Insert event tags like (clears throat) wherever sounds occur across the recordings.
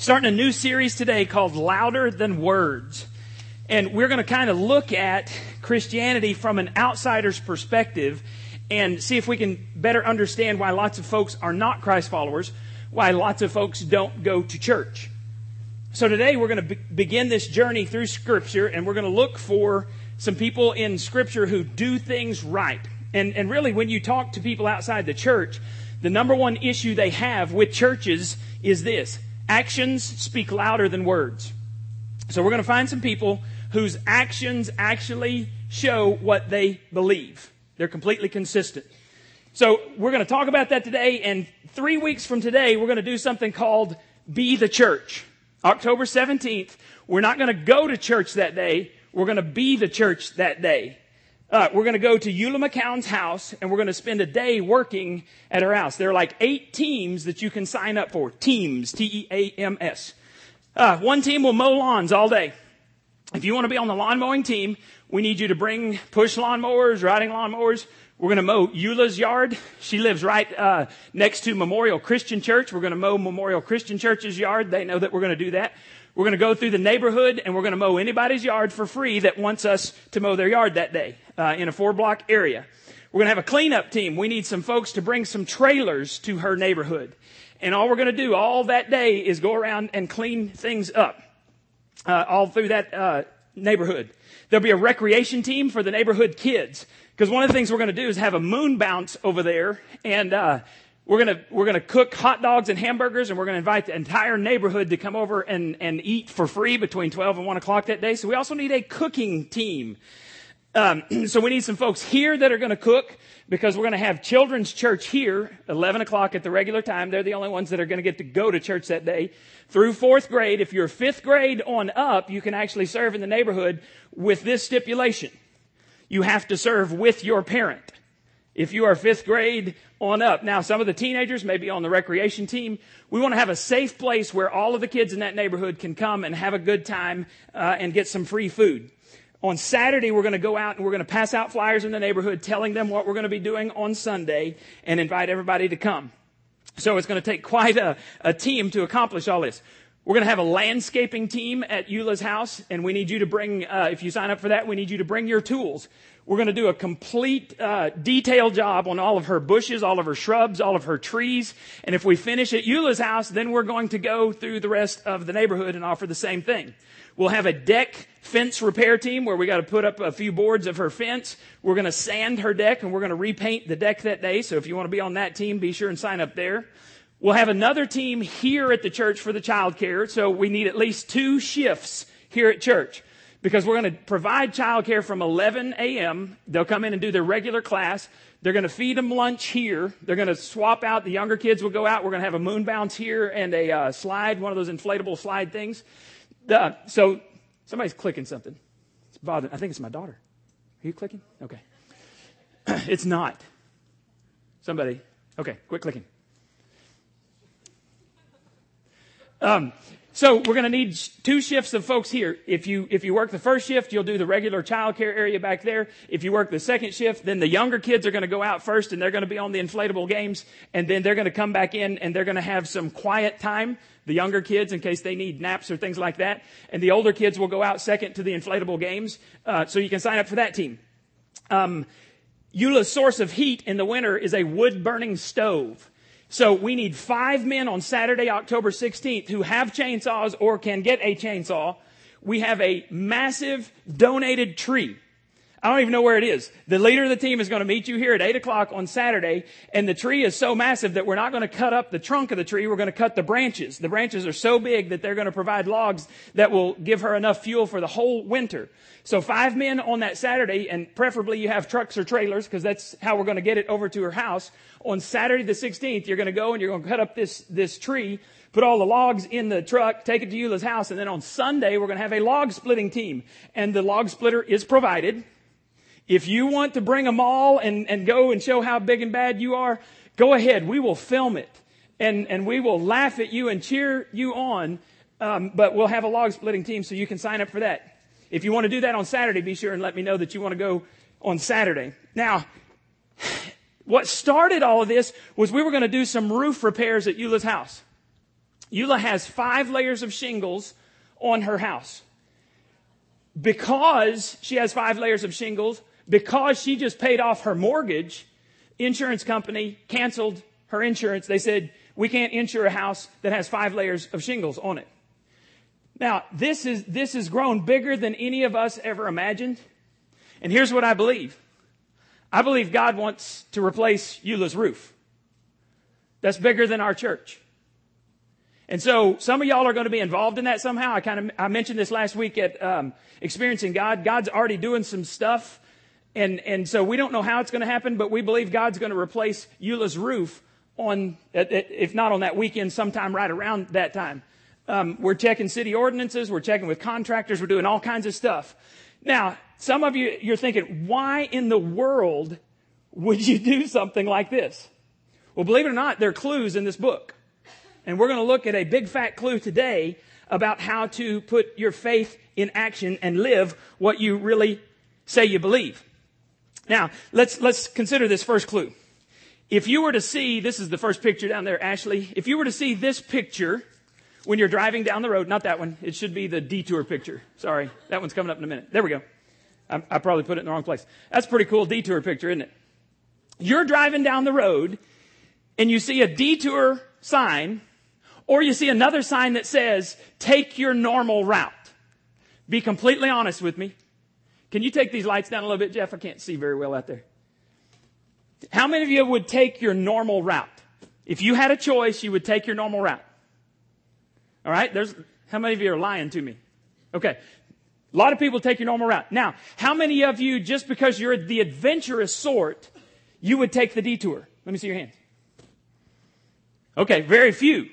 starting a new series today called Louder Than Words. And we're going to kind of look at Christianity from an outsider's perspective and see if we can better understand why lots of folks are not Christ followers, why lots of folks don't go to church. So today we're going to be- begin this journey through Scripture and we're going to look for some people in Scripture who do things right. And, and really, when you talk to people outside the church, the number one issue they have with churches is this Actions speak louder than words. So we're going to find some people whose actions actually show what they believe. They're completely consistent. So we're going to talk about that today. And three weeks from today, we're going to do something called Be the Church. October 17th, we're not going to go to church that day. We're going to be the church that day. Uh, we're going to go to Eula McCown's house and we're going to spend a day working at her house. There are like eight teams that you can sign up for. Teams, T-E-A-M-S. Uh, one team will mow lawns all day. If you want to be on the lawn mowing team, we need you to bring push lawnmowers, riding lawnmowers. We're going to mow Eula's yard. She lives right uh, next to Memorial Christian Church. We're going to mow Memorial Christian Church's yard. They know that we're going to do that. We're going to go through the neighborhood and we're going to mow anybody's yard for free that wants us to mow their yard that day uh, in a four block area. We're going to have a cleanup team. We need some folks to bring some trailers to her neighborhood. And all we're going to do all that day is go around and clean things up uh, all through that uh, neighborhood. There'll be a recreation team for the neighborhood kids. Because one of the things we're going to do is have a moon bounce over there and uh, we're gonna, we're gonna cook hot dogs and hamburgers and we're gonna invite the entire neighborhood to come over and, and eat for free between 12 and 1 o'clock that day. So we also need a cooking team. Um, (clears throat) so we need some folks here that are gonna cook because we're gonna have children's church here, 11 o'clock at the regular time. They're the only ones that are gonna get to go to church that day. Through fourth grade, if you're fifth grade on up, you can actually serve in the neighborhood with this stipulation. You have to serve with your parent. If you are fifth grade on up. Now, some of the teenagers may be on the recreation team. We want to have a safe place where all of the kids in that neighborhood can come and have a good time uh, and get some free food. On Saturday, we're going to go out and we're going to pass out flyers in the neighborhood telling them what we're going to be doing on Sunday and invite everybody to come. So it's going to take quite a, a team to accomplish all this. We're going to have a landscaping team at Eula's house, and we need you to bring, uh, if you sign up for that, we need you to bring your tools. We're going to do a complete, uh, detailed job on all of her bushes, all of her shrubs, all of her trees. And if we finish at Eula's house, then we're going to go through the rest of the neighborhood and offer the same thing. We'll have a deck fence repair team where we got to put up a few boards of her fence. We're going to sand her deck and we're going to repaint the deck that day. So if you want to be on that team, be sure and sign up there. We'll have another team here at the church for the child care. So we need at least two shifts here at church because we're going to provide childcare from 11 a.m. They'll come in and do their regular class. They're going to feed them lunch here. They're going to swap out. The younger kids will go out. We're going to have a moon bounce here and a uh, slide, one of those inflatable slide things. Uh, so somebody's clicking something. It's bothering. I think it's my daughter. Are you clicking? Okay. (clears throat) it's not. Somebody. Okay, quit clicking. Um, so we're going to need two shifts of folks here. If you, if you work the first shift, you'll do the regular childcare area back there. If you work the second shift, then the younger kids are going to go out first and they're going to be on the inflatable games and then they're going to come back in and they're going to have some quiet time. The younger kids in case they need naps or things like that. And the older kids will go out second to the inflatable games. Uh, so you can sign up for that team. Um, Eula's source of heat in the winter is a wood burning stove. So we need five men on Saturday, October 16th who have chainsaws or can get a chainsaw. We have a massive donated tree. I don't even know where it is. The leader of the team is going to meet you here at 8 o'clock on Saturday, and the tree is so massive that we're not going to cut up the trunk of the tree, we're going to cut the branches. The branches are so big that they're going to provide logs that will give her enough fuel for the whole winter. So five men on that Saturday, and preferably you have trucks or trailers, because that's how we're going to get it over to her house. On Saturday the 16th, you're going to go and you're going to cut up this, this tree, put all the logs in the truck, take it to Eula's house, and then on Sunday, we're going to have a log splitting team. And the log splitter is provided. If you want to bring them all and, and go and show how big and bad you are, go ahead. We will film it. And, and we will laugh at you and cheer you on. Um, but we'll have a log splitting team so you can sign up for that. If you want to do that on Saturday, be sure and let me know that you want to go on Saturday. Now, (sighs) what started all of this was we were going to do some roof repairs at Eula's house. Eula has five layers of shingles on her house. Because she has five layers of shingles, because she just paid off her mortgage, insurance company canceled her insurance. They said, we can't insure a house that has five layers of shingles on it. Now, this is, this has grown bigger than any of us ever imagined. And here's what I believe. I believe God wants to replace Eula's roof. That's bigger than our church. And so some of y'all are going to be involved in that somehow. I kind of, I mentioned this last week at, um, experiencing God. God's already doing some stuff. And, and so we don't know how it's going to happen, but we believe God's going to replace Eula's roof on, if not on that weekend, sometime right around that time. Um, we're checking city ordinances. We're checking with contractors. We're doing all kinds of stuff. Now, some of you, you're thinking, why in the world would you do something like this? Well, believe it or not, there are clues in this book. And we're going to look at a big fat clue today about how to put your faith in action and live what you really say you believe. Now, let's, let's consider this first clue. If you were to see, this is the first picture down there, Ashley. If you were to see this picture when you're driving down the road, not that one, it should be the detour picture. Sorry, that one's coming up in a minute. There we go. I, I probably put it in the wrong place. That's a pretty cool detour picture, isn't it? You're driving down the road and you see a detour sign or you see another sign that says, take your normal route. Be completely honest with me. Can you take these lights down a little bit, Jeff? I can't see very well out there. How many of you would take your normal route? If you had a choice, you would take your normal route. All right? There's, how many of you are lying to me? Okay. A lot of people take your normal route. Now, how many of you, just because you're the adventurous sort, you would take the detour? Let me see your hands. Okay, very few.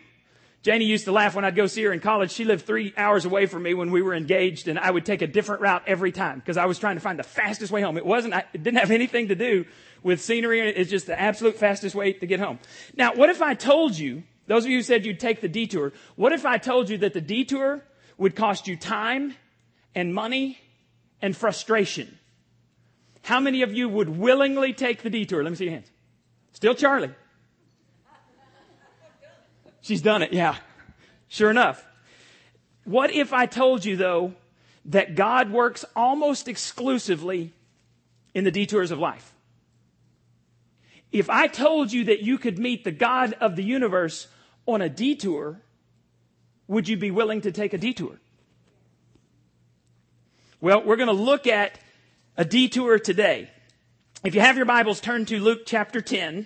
Janie used to laugh when I'd go see her in college. She lived three hours away from me when we were engaged, and I would take a different route every time because I was trying to find the fastest way home. It wasn't, it didn't have anything to do with scenery. It's just the absolute fastest way to get home. Now, what if I told you, those of you who said you'd take the detour, what if I told you that the detour would cost you time and money and frustration? How many of you would willingly take the detour? Let me see your hands. Still Charlie. She's done it, yeah. Sure enough. What if I told you, though, that God works almost exclusively in the detours of life? If I told you that you could meet the God of the universe on a detour, would you be willing to take a detour? Well, we're going to look at a detour today. If you have your Bibles, turn to Luke chapter 10.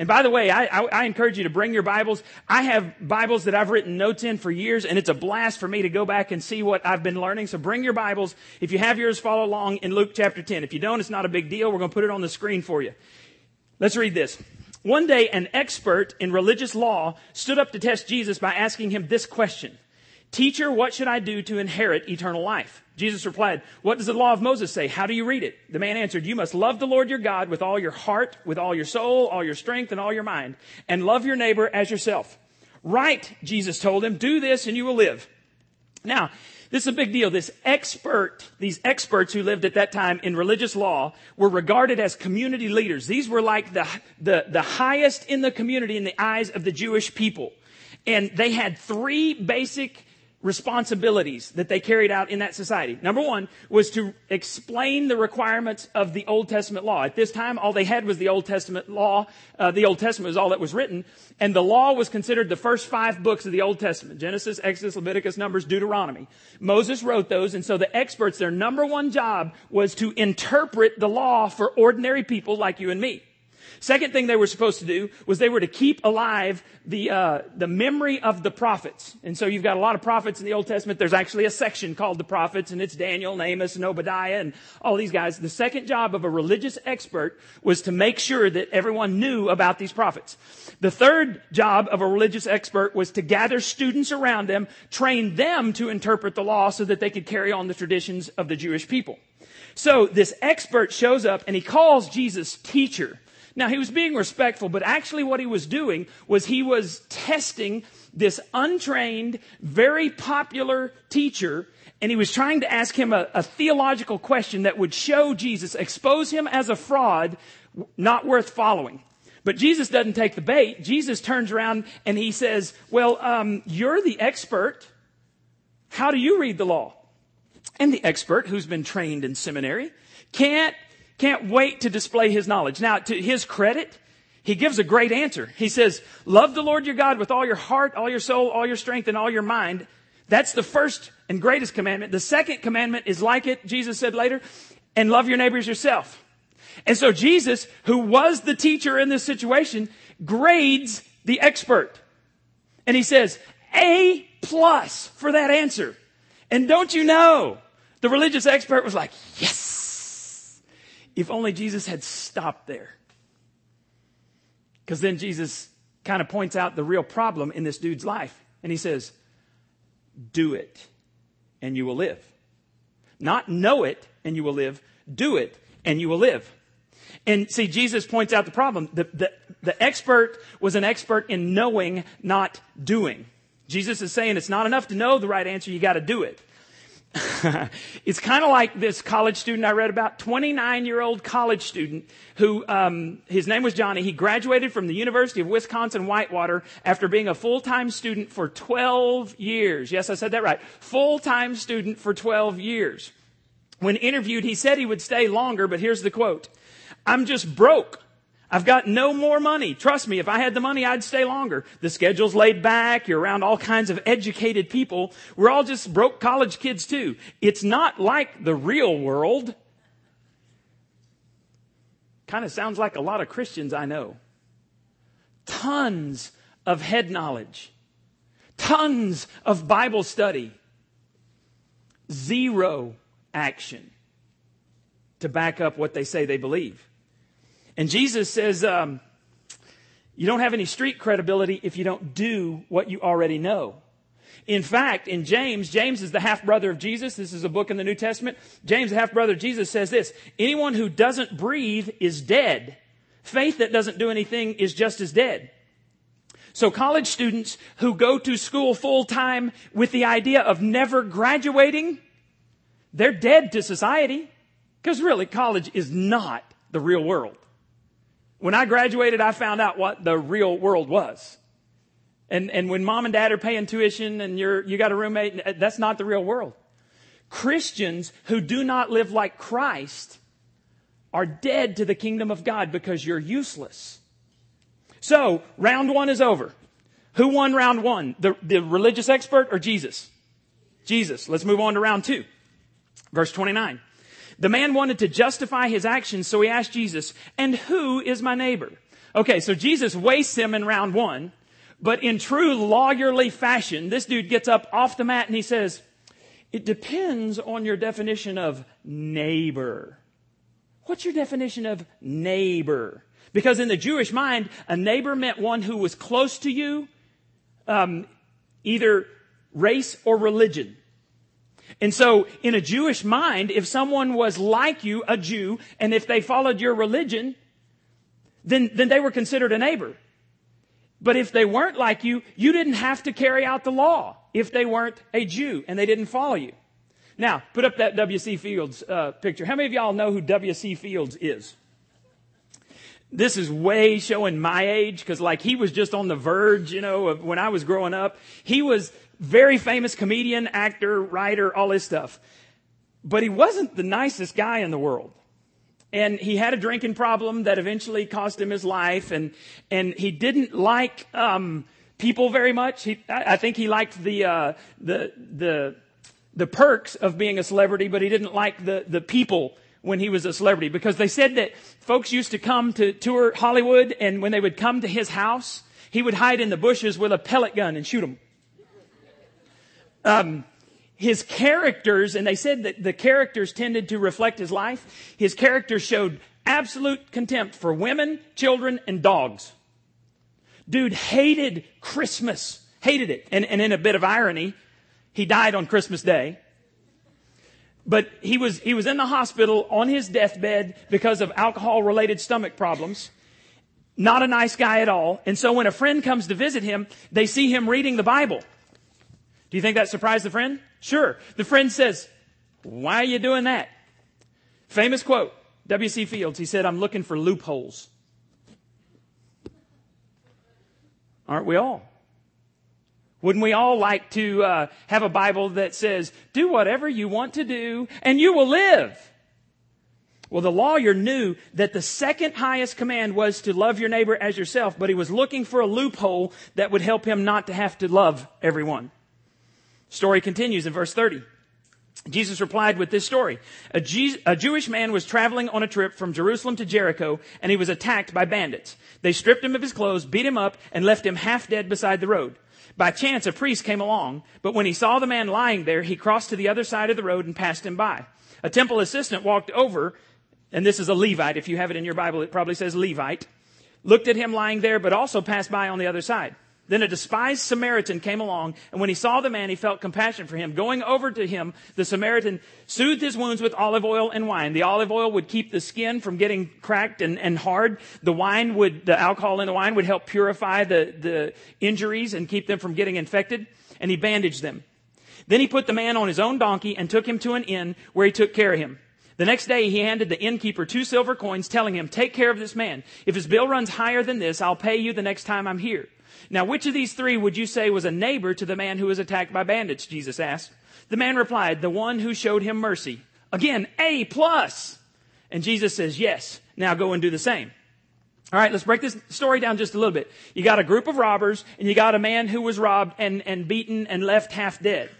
And by the way, I, I, I, encourage you to bring your Bibles. I have Bibles that I've written notes in for years, and it's a blast for me to go back and see what I've been learning. So bring your Bibles. If you have yours, follow along in Luke chapter 10. If you don't, it's not a big deal. We're going to put it on the screen for you. Let's read this. One day, an expert in religious law stood up to test Jesus by asking him this question. Teacher, what should I do to inherit eternal life? Jesus replied, What does the law of Moses say? How do you read it? The man answered, You must love the Lord your God with all your heart, with all your soul, all your strength, and all your mind, and love your neighbor as yourself. Right, Jesus told him, do this and you will live. Now, this is a big deal. This expert, these experts who lived at that time in religious law were regarded as community leaders. These were like the, the, the highest in the community in the eyes of the Jewish people. And they had three basic responsibilities that they carried out in that society. Number one was to explain the requirements of the Old Testament law. At this time, all they had was the Old Testament law. Uh, the Old Testament was all that was written, and the law was considered the first five books of the Old Testament: Genesis, Exodus, Leviticus, Numbers, Deuteronomy. Moses wrote those, and so the experts, their number one job was to interpret the law for ordinary people like you and me. Second thing they were supposed to do was they were to keep alive the, uh, the memory of the prophets. And so you've got a lot of prophets in the Old Testament. There's actually a section called the prophets, and it's Daniel, and Amos, and Obadiah, and all these guys. The second job of a religious expert was to make sure that everyone knew about these prophets. The third job of a religious expert was to gather students around them, train them to interpret the law so that they could carry on the traditions of the Jewish people. So this expert shows up and he calls Jesus teacher. Now, he was being respectful, but actually what he was doing was he was testing this untrained, very popular teacher, and he was trying to ask him a, a theological question that would show Jesus, expose him as a fraud, not worth following. But Jesus doesn't take the bait. Jesus turns around and he says, Well, um, you're the expert. How do you read the law? And the expert, who's been trained in seminary, can't, can't wait to display his knowledge. Now, to his credit, he gives a great answer. He says, Love the Lord your God with all your heart, all your soul, all your strength, and all your mind. That's the first and greatest commandment. The second commandment is like it, Jesus said later, and love your neighbors yourself. And so Jesus, who was the teacher in this situation, grades the expert. And he says, A plus for that answer. And don't you know, the religious expert was like, yes! If only Jesus had stopped there. Because then Jesus kind of points out the real problem in this dude's life. And he says, do it and you will live. Not know it and you will live. Do it and you will live. And see, Jesus points out the problem. The, the, the expert was an expert in knowing, not doing. Jesus is saying it's not enough to know the right answer, you got to do it. (laughs) it's kind of like this college student I read about, 29 year old college student who, um, his name was Johnny. He graduated from the University of Wisconsin Whitewater after being a full time student for 12 years. Yes, I said that right. Full time student for 12 years. When interviewed, he said he would stay longer, but here's the quote. I'm just broke. I've got no more money. Trust me, if I had the money, I'd stay longer. The schedule's laid back. You're around all kinds of educated people. We're all just broke college kids too. It's not like the real world. Kind of sounds like a lot of Christians I know. Tons of head knowledge. Tons of Bible study. Zero action to back up what they say they believe. And Jesus says, um, you don't have any street credibility if you don't do what you already know. In fact, in James, James is the half brother of Jesus. This is a book in the New Testament. James, the half brother of Jesus, says this Anyone who doesn't breathe is dead. Faith that doesn't do anything is just as dead. So college students who go to school full time with the idea of never graduating, they're dead to society. Because really, college is not the real world. When I graduated, I found out what the real world was. And, and when mom and dad are paying tuition and you're, you got a roommate, that's not the real world. Christians who do not live like Christ are dead to the kingdom of God because you're useless. So, round one is over. Who won round one? The, the religious expert or Jesus? Jesus. Let's move on to round two. Verse 29. The man wanted to justify his actions, so he asked Jesus, and who is my neighbor? Okay, so Jesus wastes him in round one, but in true lawyerly fashion, this dude gets up off the mat and he says, it depends on your definition of neighbor. What's your definition of neighbor? Because in the Jewish mind, a neighbor meant one who was close to you, um, either race or religion. And so, in a Jewish mind, if someone was like you, a Jew, and if they followed your religion, then, then they were considered a neighbor. But if they weren't like you, you didn't have to carry out the law if they weren't a Jew and they didn't follow you. Now, put up that W.C. Fields uh, picture. How many of y'all know who W.C. Fields is? This is way showing my age because, like, he was just on the verge, you know, when I was growing up. He was very famous comedian, actor, writer, all this stuff. But he wasn't the nicest guy in the world. And he had a drinking problem that eventually cost him his life. And, and he didn't like, um, people very much. He, I, I think he liked the, uh, the, the, the perks of being a celebrity, but he didn't like the, the people when he was a celebrity because they said that folks used to come to tour Hollywood and when they would come to his house, he would hide in the bushes with a pellet gun and shoot them um, his characters, and they said that the characters tended to reflect his life, his characters showed absolute contempt for women, children, and dogs. Dude hated Christmas. Hated it. And, and in a bit of irony, he died on Christmas Day. But he was, he was in the hospital on his deathbed because of alcohol related stomach problems. Not a nice guy at all. And so when a friend comes to visit him, they see him reading the Bible. Do you think that surprised the friend? Sure. The friend says, Why are you doing that? Famous quote, W.C. Fields. He said, I'm looking for loopholes. Aren't we all? Wouldn't we all like to uh, have a Bible that says, do whatever you want to do and you will live? Well, the lawyer knew that the second highest command was to love your neighbor as yourself, but he was looking for a loophole that would help him not to have to love everyone. Story continues in verse 30. Jesus replied with this story. A, Jewish man was traveling on a trip from Jerusalem to Jericho, and he was attacked by bandits. They stripped him of his clothes, beat him up, and left him half dead beside the road. By chance, a priest came along, but when he saw the man lying there, he crossed to the other side of the road and passed him by. A temple assistant walked over, and this is a Levite. If you have it in your Bible, it probably says Levite. Looked at him lying there, but also passed by on the other side. Then a despised Samaritan came along, and when he saw the man, he felt compassion for him. Going over to him, the Samaritan soothed his wounds with olive oil and wine. The olive oil would keep the skin from getting cracked and, and hard. The wine would, the alcohol in the wine would help purify the, the injuries and keep them from getting infected. And he bandaged them. Then he put the man on his own donkey and took him to an inn where he took care of him. The next day he handed the innkeeper two silver coins telling him, take care of this man. If his bill runs higher than this, I'll pay you the next time I'm here. Now, which of these three would you say was a neighbor to the man who was attacked by bandits? Jesus asked. The man replied, the one who showed him mercy. Again, A plus. And Jesus says, yes. Now go and do the same. All right, let's break this story down just a little bit. You got a group of robbers and you got a man who was robbed and, and beaten and left half dead.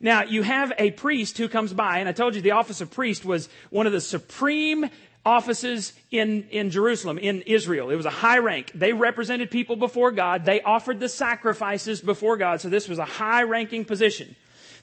Now, you have a priest who comes by, and I told you the office of priest was one of the supreme offices in, in Jerusalem, in Israel. It was a high rank. They represented people before God. They offered the sacrifices before God. So this was a high ranking position.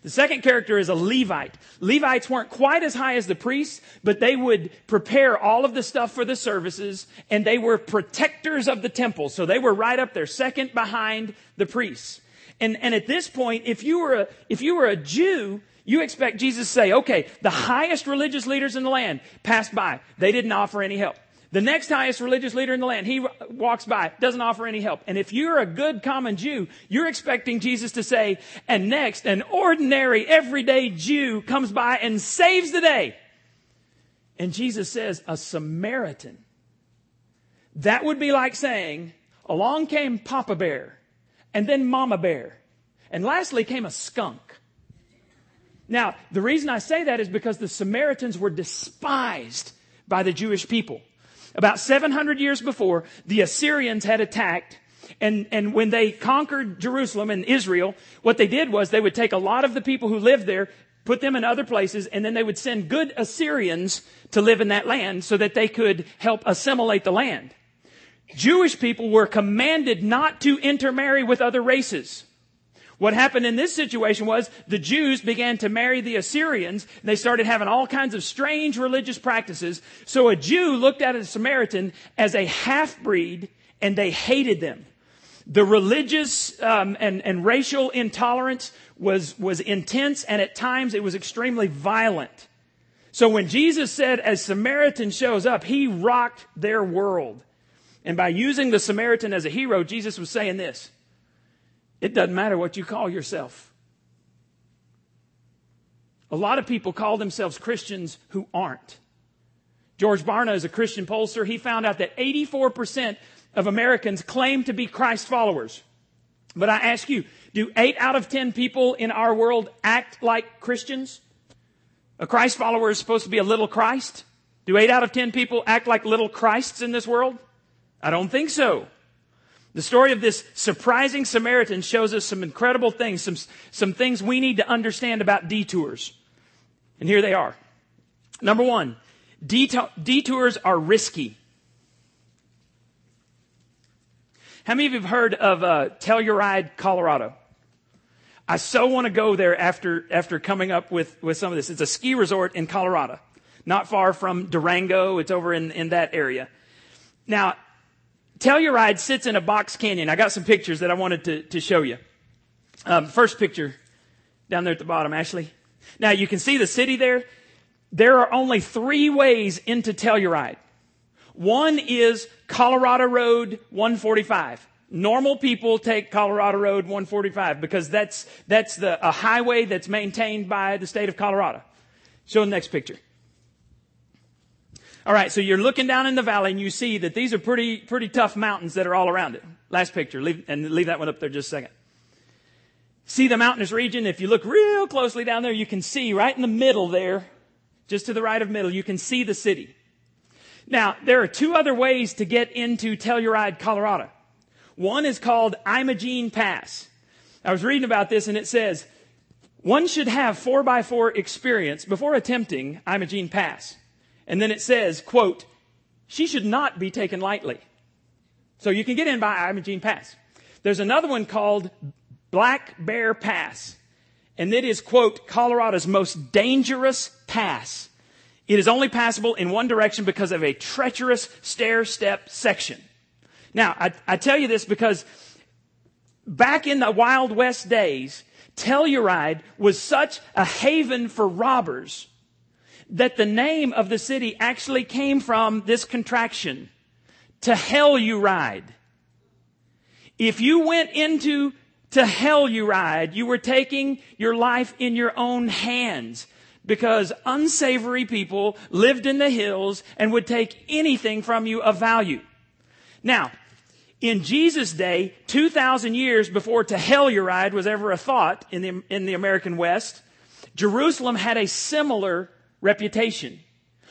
The second character is a Levite. Levites weren't quite as high as the priests, but they would prepare all of the stuff for the services and they were protectors of the temple. So they were right up there, second behind the priests. And, and at this point, if you were a, if you were a Jew, you expect Jesus to say, okay, the highest religious leaders in the land passed by. They didn't offer any help. The next highest religious leader in the land, he walks by, doesn't offer any help. And if you're a good common Jew, you're expecting Jesus to say, and next, an ordinary, everyday Jew comes by and saves the day. And Jesus says, a Samaritan. That would be like saying, along came Papa Bear, and then Mama Bear, and lastly came a skunk. Now, the reason I say that is because the Samaritans were despised by the Jewish people. About 700 years before, the Assyrians had attacked and, and when they conquered Jerusalem and Israel, what they did was they would take a lot of the people who lived there, put them in other places, and then they would send good Assyrians to live in that land so that they could help assimilate the land. Jewish people were commanded not to intermarry with other races. What happened in this situation was the Jews began to marry the Assyrians. They started having all kinds of strange religious practices. So a Jew looked at a Samaritan as a half-breed and they hated them. The religious um, and, and racial intolerance was, was intense and at times it was extremely violent. So when Jesus said, as Samaritan shows up, he rocked their world. And by using the Samaritan as a hero, Jesus was saying this. It doesn't matter what you call yourself. A lot of people call themselves Christians who aren't. George Barna is a Christian pollster. He found out that 84% of Americans claim to be Christ followers. But I ask you, do 8 out of 10 people in our world act like Christians? A Christ follower is supposed to be a little Christ. Do 8 out of 10 people act like little Christs in this world? I don't think so. The story of this surprising Samaritan shows us some incredible things, some, some things we need to understand about detours. And here they are. Number one, detours are risky. How many of you have heard of uh, Telluride, Colorado? I so want to go there after, after coming up with, with some of this. It's a ski resort in Colorado, not far from Durango. It's over in, in that area. Now, Telluride sits in a box canyon. I got some pictures that I wanted to, to show you. Um, first picture down there at the bottom, Ashley. Now you can see the city there. There are only three ways into Telluride. One is Colorado Road 145. Normal people take Colorado Road 145 because that's, that's the, a highway that's maintained by the state of Colorado. Show the next picture. All right, so you're looking down in the valley and you see that these are pretty, pretty tough mountains that are all around it. Last picture, leave, and leave that one up there just a second. See the mountainous region? If you look real closely down there, you can see right in the middle there, just to the right of middle, you can see the city. Now, there are two other ways to get into Telluride, Colorado. One is called Imogene Pass. I was reading about this and it says, one should have four by four experience before attempting Imogene Pass. And then it says, quote, she should not be taken lightly. So you can get in by Imogene Pass. There's another one called Black Bear Pass. And it is, quote, Colorado's most dangerous pass. It is only passable in one direction because of a treacherous stair step section. Now, I, I tell you this because back in the Wild West days, Telluride was such a haven for robbers that the name of the city actually came from this contraction. To hell you ride. If you went into to hell you ride, you were taking your life in your own hands because unsavory people lived in the hills and would take anything from you of value. Now, in Jesus' day, 2,000 years before Telluride was ever a thought in the, in the American West, Jerusalem had a similar reputation.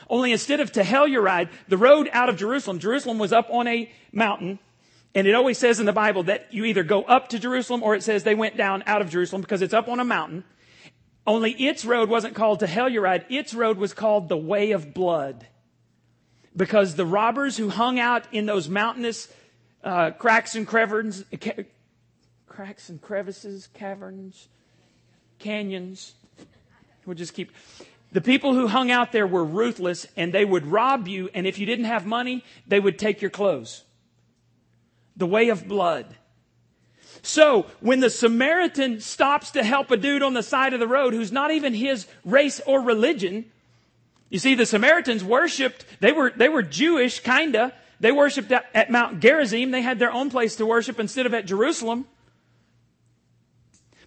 Only instead of to Telluride, the road out of Jerusalem, Jerusalem was up on a mountain, and it always says in the Bible that you either go up to Jerusalem or it says they went down out of Jerusalem because it's up on a mountain. Only its road wasn't called to Telluride, its road was called the Way of Blood. Because the robbers who hung out in those mountainous uh, cracks and caverns, ca- cracks and crevices, caverns, canyons, we'll just keep. The people who hung out there were ruthless and they would rob you, and if you didn't have money, they would take your clothes. The way of blood. So, when the Samaritan stops to help a dude on the side of the road who's not even his race or religion, you see, the Samaritans worshiped, they were, they were Jewish, kinda. They worshiped at, at Mount Gerizim. They had their own place to worship instead of at Jerusalem.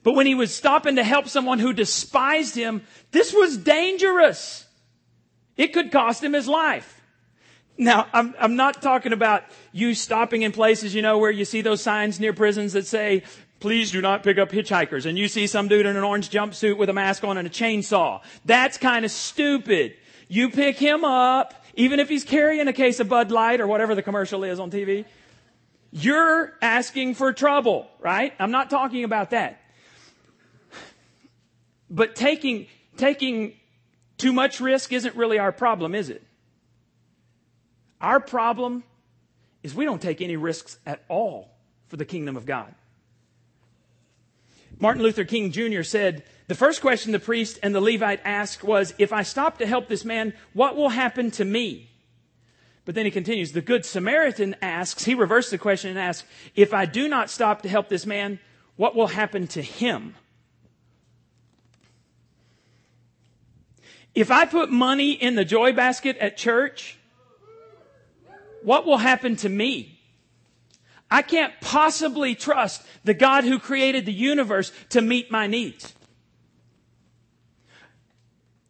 But when he was stopping to help someone who despised him, this was dangerous. It could cost him his life. Now, I'm, I'm not talking about you stopping in places, you know, where you see those signs near prisons that say, please do not pick up hitchhikers. And you see some dude in an orange jumpsuit with a mask on and a chainsaw. That's kind of stupid. You pick him up, even if he's carrying a case of Bud Light or whatever the commercial is on TV. You're asking for trouble, right? I'm not talking about that. But taking, taking too much risk isn't really our problem, is it? Our problem is we don't take any risks at all for the kingdom of God. Martin Luther King Jr. said, the first question the priest and the Levite asked was, if I stop to help this man, what will happen to me? But then he continues, the good Samaritan asks, he reversed the question and asks, if I do not stop to help this man, what will happen to him? If I put money in the joy basket at church, what will happen to me? I can't possibly trust the God who created the universe to meet my needs.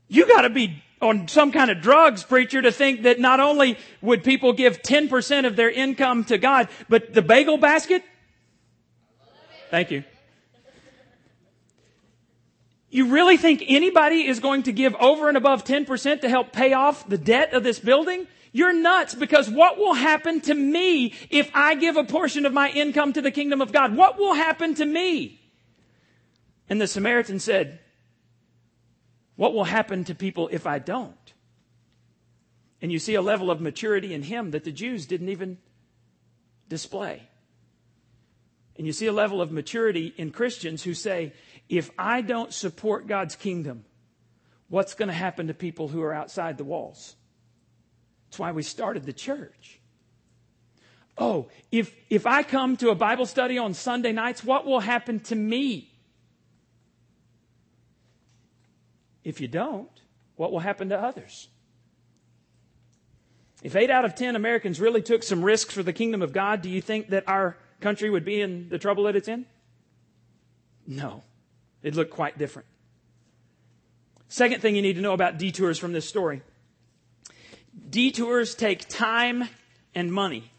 You gotta be on some kind of drugs, preacher, to think that not only would people give 10% of their income to God, but the bagel basket? Thank you. You really think anybody is going to give over and above 10% to help pay off the debt of this building? You're nuts because what will happen to me if I give a portion of my income to the kingdom of God? What will happen to me? And the Samaritan said, What will happen to people if I don't? And you see a level of maturity in him that the Jews didn't even display. And you see a level of maturity in Christians who say, if I don't support God's kingdom, what's going to happen to people who are outside the walls? That's why we started the church. Oh, if, if I come to a Bible study on Sunday nights, what will happen to me? If you don't, what will happen to others? If eight out of ten Americans really took some risks for the kingdom of God, do you think that our country would be in the trouble that it's in? No. It looked quite different. Second thing you need to know about detours from this story Detours take time and money.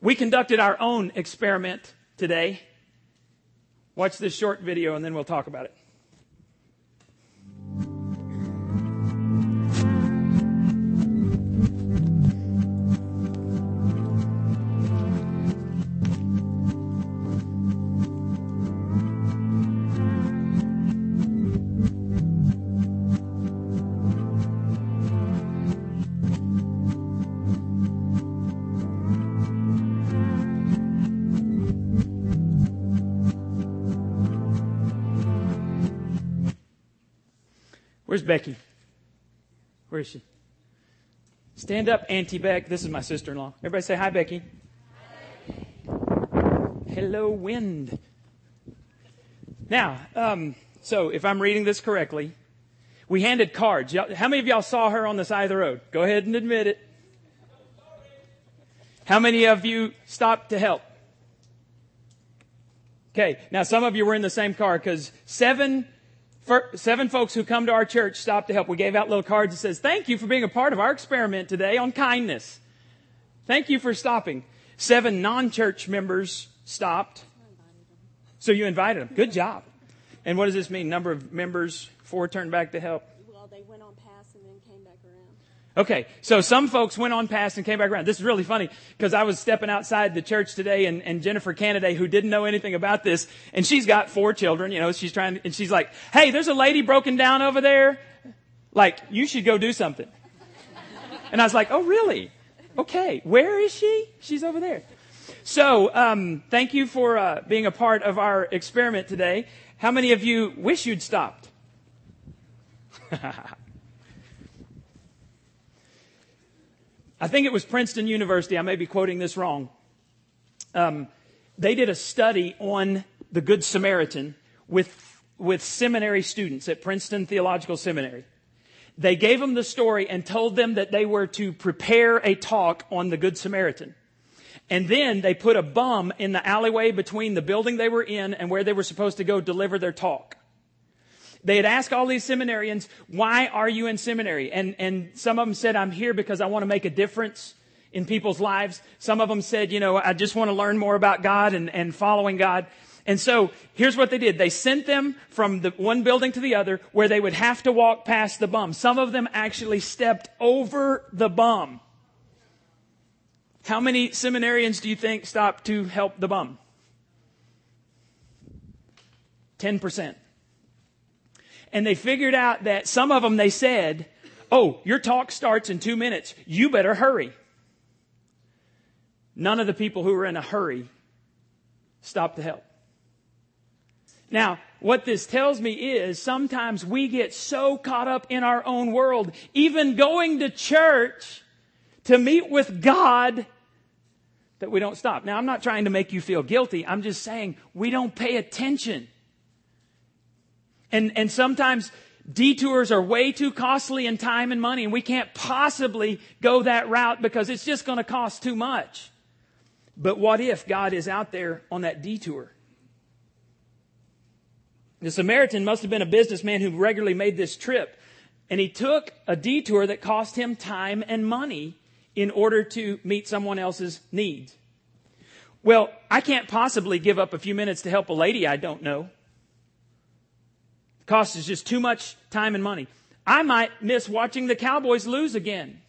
We conducted our own experiment today. Watch this short video and then we'll talk about it. Where's Becky? Where is she? Stand up, Auntie Beck. This is my sister in law. Everybody say hi, Becky. Hello, wind. Now, um, so if I'm reading this correctly, we handed cards. How many of y'all saw her on the side of the road? Go ahead and admit it. How many of you stopped to help? Okay, now some of you were in the same car because seven seven folks who come to our church stopped to help. We gave out little cards that says, thank you for being a part of our experiment today on kindness. Thank you for stopping. Seven non-church members stopped. So you invited them. Good job. And what does this mean? Number of members, four turned back to help. Okay, so some folks went on past and came back around. This is really funny because I was stepping outside the church today and, and Jennifer Canaday, who didn't know anything about this, and she's got four children, you know, she's trying, and she's like, hey, there's a lady broken down over there. Like, you should go do something. And I was like, oh, really? Okay, where is she? She's over there. So, um, thank you for uh, being a part of our experiment today. How many of you wish you'd stopped? (laughs) I think it was Princeton University. I may be quoting this wrong. Um, they did a study on the Good Samaritan with, with seminary students at Princeton Theological Seminary. They gave them the story and told them that they were to prepare a talk on the Good Samaritan. And then they put a bum in the alleyway between the building they were in and where they were supposed to go deliver their talk. They had asked all these seminarians, why are you in seminary? And, and some of them said, I'm here because I want to make a difference in people's lives. Some of them said, you know, I just want to learn more about God and, and following God. And so here's what they did. They sent them from the one building to the other where they would have to walk past the bum. Some of them actually stepped over the bum. How many seminarians do you think stopped to help the bum? 10%. And they figured out that some of them, they said, Oh, your talk starts in two minutes. You better hurry. None of the people who were in a hurry stopped to help. Now, what this tells me is sometimes we get so caught up in our own world, even going to church to meet with God, that we don't stop. Now, I'm not trying to make you feel guilty. I'm just saying we don't pay attention and, and sometimes detours are way too costly in time and money, and we can't possibly go that route because it's just going to cost too much. But what if God is out there on that detour? The Samaritan must have been a businessman who regularly made this trip, and he took a detour that cost him time and money in order to meet someone else's needs. Well, I can't possibly give up a few minutes to help a lady I don't know. Cost is just too much time and money. I might miss watching the Cowboys lose again.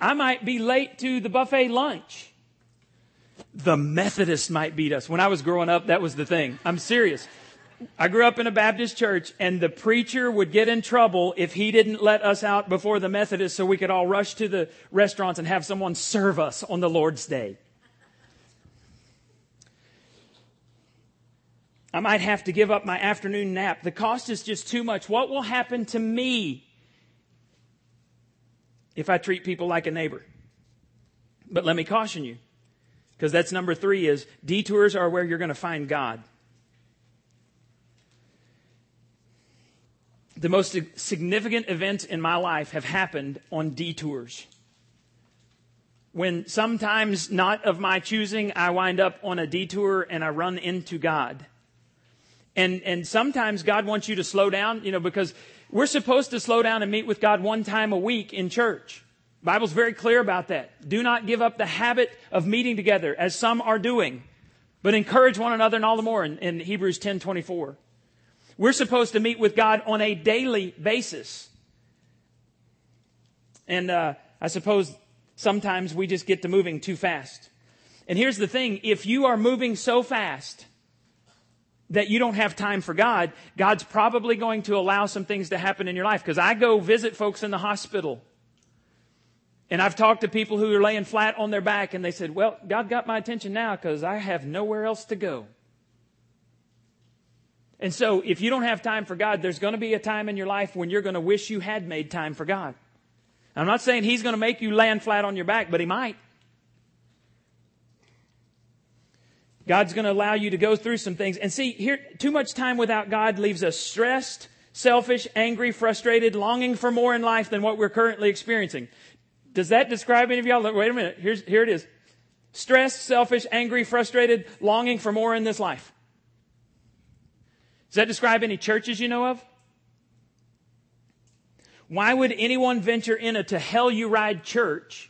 I might be late to the buffet lunch. The Methodists might beat us. When I was growing up, that was the thing. I'm serious. I grew up in a Baptist church and the preacher would get in trouble if he didn't let us out before the Methodists so we could all rush to the restaurants and have someone serve us on the Lord's Day. I might have to give up my afternoon nap. The cost is just too much. What will happen to me if I treat people like a neighbor? But let me caution you, because that's number three is detours are where you're going to find God. The most significant events in my life have happened on detours. When sometimes not of my choosing, I wind up on a detour and I run into God. And, and sometimes God wants you to slow down, you know, because we're supposed to slow down and meet with God one time a week in church. Bible's very clear about that. Do not give up the habit of meeting together as some are doing, but encourage one another and all the more in, in Hebrews 10 24. We're supposed to meet with God on a daily basis. And uh, I suppose sometimes we just get to moving too fast. And here's the thing if you are moving so fast that you don't have time for God, God's probably going to allow some things to happen in your life. Because I go visit folks in the hospital. And I've talked to people who are laying flat on their back and they said, Well, God got my attention now because I have nowhere else to go. And so, if you don't have time for God, there's going to be a time in your life when you're going to wish you had made time for God. I'm not saying He's going to make you land flat on your back, but He might. God's going to allow you to go through some things. And see, here, too much time without God leaves us stressed, selfish, angry, frustrated, longing for more in life than what we're currently experiencing. Does that describe any of y'all? Wait a minute. Here's, here it is. Stressed, selfish, angry, frustrated, longing for more in this life. Does that describe any churches you know of? Why would anyone venture in a to hell you ride church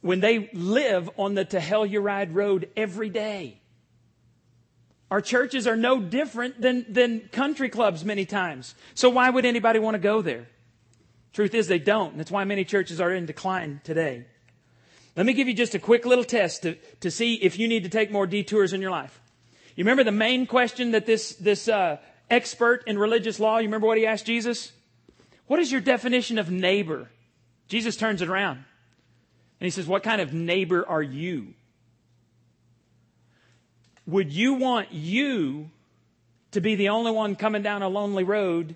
when they live on the Telluride road every day? Our churches are no different than, than country clubs many times. So why would anybody want to go there? Truth is, they don't. That's why many churches are in decline today. Let me give you just a quick little test to, to see if you need to take more detours in your life. You remember the main question that this, this uh, expert in religious law, you remember what he asked Jesus? What is your definition of neighbor? Jesus turns it around. And he says, What kind of neighbor are you? Would you want you to be the only one coming down a lonely road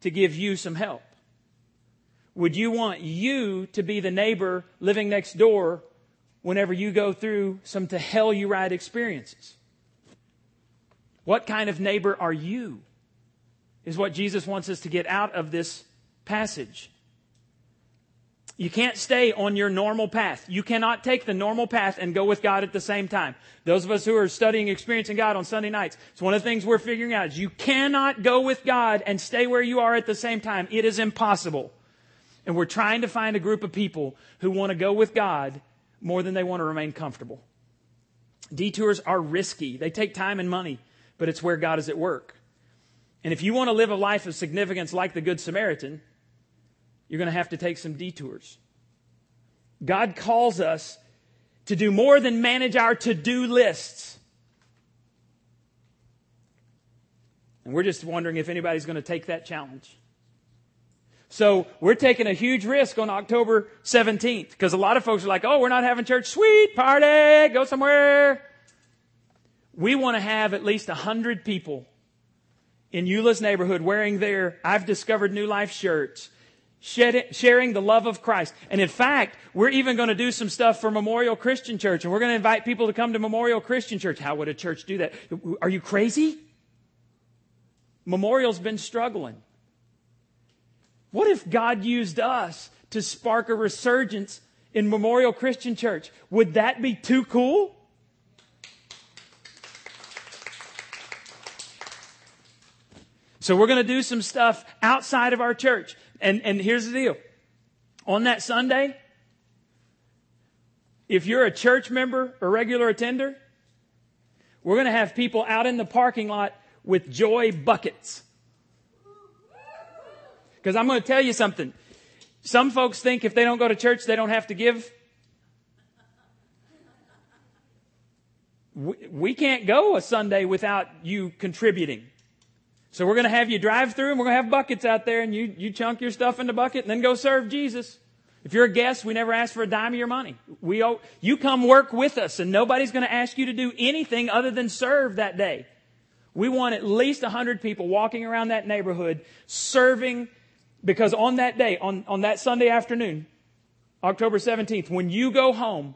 to give you some help? Would you want you to be the neighbor living next door whenever you go through some to hell you ride experiences? What kind of neighbor are you? Is what Jesus wants us to get out of this passage. You can't stay on your normal path. You cannot take the normal path and go with God at the same time. Those of us who are studying experiencing God on Sunday nights, it's one of the things we're figuring out is you cannot go with God and stay where you are at the same time. It is impossible. And we're trying to find a group of people who want to go with God more than they want to remain comfortable. Detours are risky. They take time and money, but it's where God is at work. And if you want to live a life of significance like the Good Samaritan, you're going to have to take some detours. God calls us to do more than manage our to do lists. And we're just wondering if anybody's going to take that challenge. So we're taking a huge risk on October 17th because a lot of folks are like, oh, we're not having church. Sweet party. Go somewhere. We want to have at least 100 people in Eula's neighborhood wearing their I've discovered new life shirts, sharing the love of Christ. And in fact, we're even going to do some stuff for Memorial Christian Church and we're going to invite people to come to Memorial Christian Church. How would a church do that? Are you crazy? Memorial's been struggling. What if God used us to spark a resurgence in Memorial Christian Church? Would that be too cool? So we're going to do some stuff outside of our church. And, and here's the deal. On that Sunday, if you're a church member or regular attender, we're going to have people out in the parking lot with joy buckets. Because I'm going to tell you something. Some folks think if they don't go to church, they don't have to give. We, we can't go a Sunday without you contributing. So we're going to have you drive through and we're going to have buckets out there and you, you chunk your stuff in the bucket and then go serve Jesus. If you're a guest, we never ask for a dime of your money. We owe, you come work with us and nobody's going to ask you to do anything other than serve that day. We want at least 100 people walking around that neighborhood serving because on that day, on, on that Sunday afternoon, October 17th, when you go home,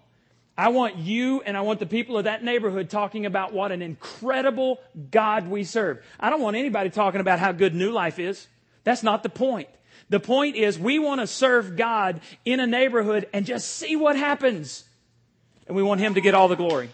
I want you and I want the people of that neighborhood talking about what an incredible God we serve. I don't want anybody talking about how good New Life is. That's not the point. The point is we want to serve God in a neighborhood and just see what happens. And we want Him to get all the glory.